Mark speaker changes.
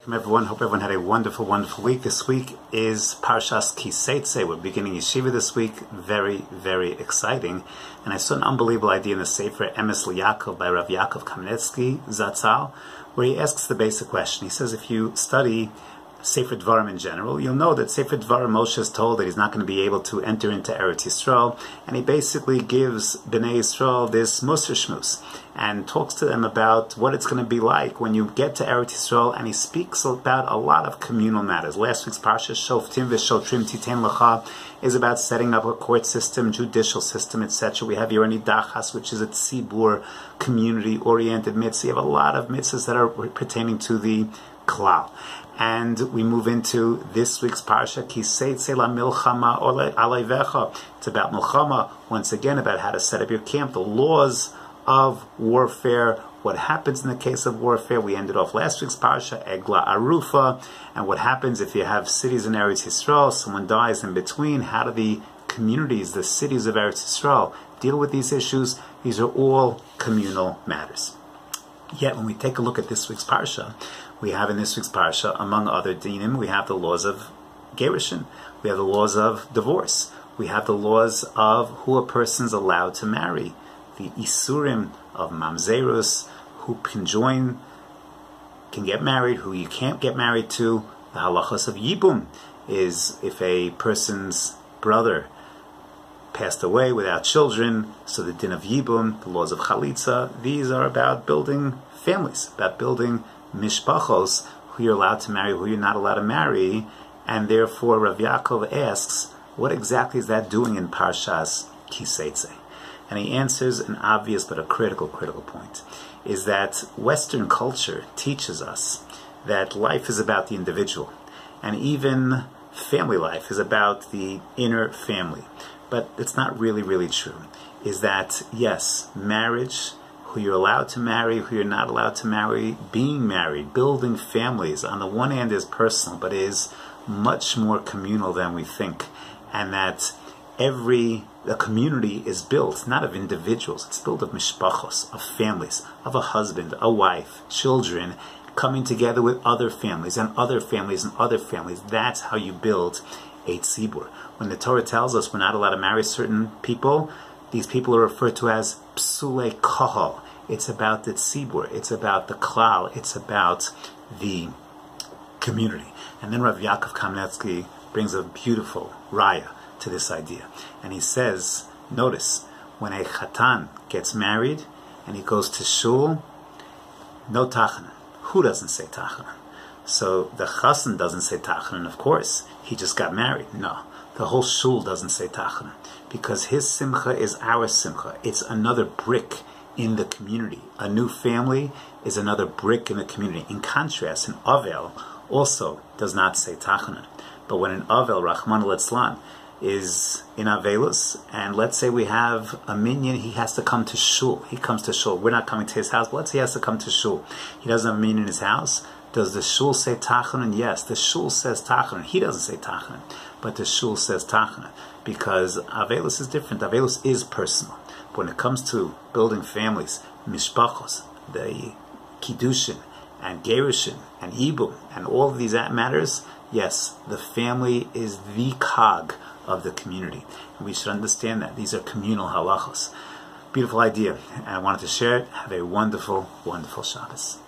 Speaker 1: Welcome everyone. Hope everyone had a wonderful, wonderful week. This week is Parshas Kiseitze. We're beginning Yeshiva this week. Very, very exciting. And I saw an unbelievable idea in the Sefer Emes Yaakov by Rav Yaakov Kamenetsky Zatzal, where he asks the basic question. He says, if you study Sefer Dvarim in general, you'll know that Sefer Dvarim Moshe is told that he's not going to be able to enter into Eretz Yisrael, and he basically gives Bnei Yisrael this Musar Shmus and talks to them about what it's going to be like when you get to Eretz Yisrael, and he speaks about a lot of communal matters. Last week's Parsha, Shoftim V'Shotrim Titain Lecha, is about setting up a court system, judicial system, etc. We have Yorani Dachas, which is a tzibur, community-oriented mitzvah. You have a lot of mitzvahs that are pertaining to the klal. And we move into this week's parsha, Kiseitze milchama. It's about milchama, once again, about how to set up your camp, the laws of warfare, what happens in the case of warfare. We ended off last week's parsha, Egla Arufa, and what happens if you have cities in Eretz Yisrael, someone dies in between, how do the communities, the cities of Eretz Yisrael, deal with these issues? These are all communal matters. Yet, when we take a look at this week's parsha, we have in this week's parsha, among other dinim, we have the laws of gerushin, we have the laws of divorce, we have the laws of who a person's allowed to marry, the isurim of mamzerus, who can join, can get married, who you can't get married to. The halachas of yibum is if a person's brother passed away without children, so the din of Yibum, the laws of Chalitza, these are about building families, about building mishpachos, who you're allowed to marry, who you're not allowed to marry, and therefore Rav Yaakov asks, what exactly is that doing in Parshas Kiseitze? And he answers an obvious but a critical, critical point, is that Western culture teaches us that life is about the individual, and even family life is about the inner family. But it's not really, really true, is that yes, marriage, who you're allowed to marry, who you're not allowed to marry, being married, building families, on the one hand is personal, but is much more communal than we think. And that every the community is built not of individuals, it's built of mishpachos, of families, of a husband, a wife, children, coming together with other families and other families and other families. That's how you build a tzibur. When the Torah tells us we're not allowed to marry certain people, these people are referred to as psule kahal. It's about the tzibur. It's about the klal. It's about the community. And then Rav Yaakov Kamenetsky brings a beautiful raya to this idea. And he says, notice, when a chatan gets married and he goes to shul, no tachanun. Who doesn't say tachanun? So the chassan doesn't say tachanun, of course. He just got married. No. The whole shul doesn't say tachanun. Because his simcha is our simcha. It's another brick in the community. A new family is another brick in the community. In contrast, an Avel also does not say tachanun. But when an Avel, Rahman al is in Avelus, and let's say we have a minyan, he has to come to shul. He comes to shul. We're not coming to his house, but let's say he has to come to shul. He doesn't have a minyan in his house. Does the shul say tachanun? Yes, the shul says tachanun. He doesn't say tachanun, but the shul says tachanun because avelus is different. Avelus is personal. But when it comes to building families, mishpachos, the kiddushin and gerushin and ibum and all of these matters, yes, the family is the cog of the community. And we should understand that. These are communal halachos. Beautiful idea. And I wanted to share it. Have a wonderful, wonderful Shabbos.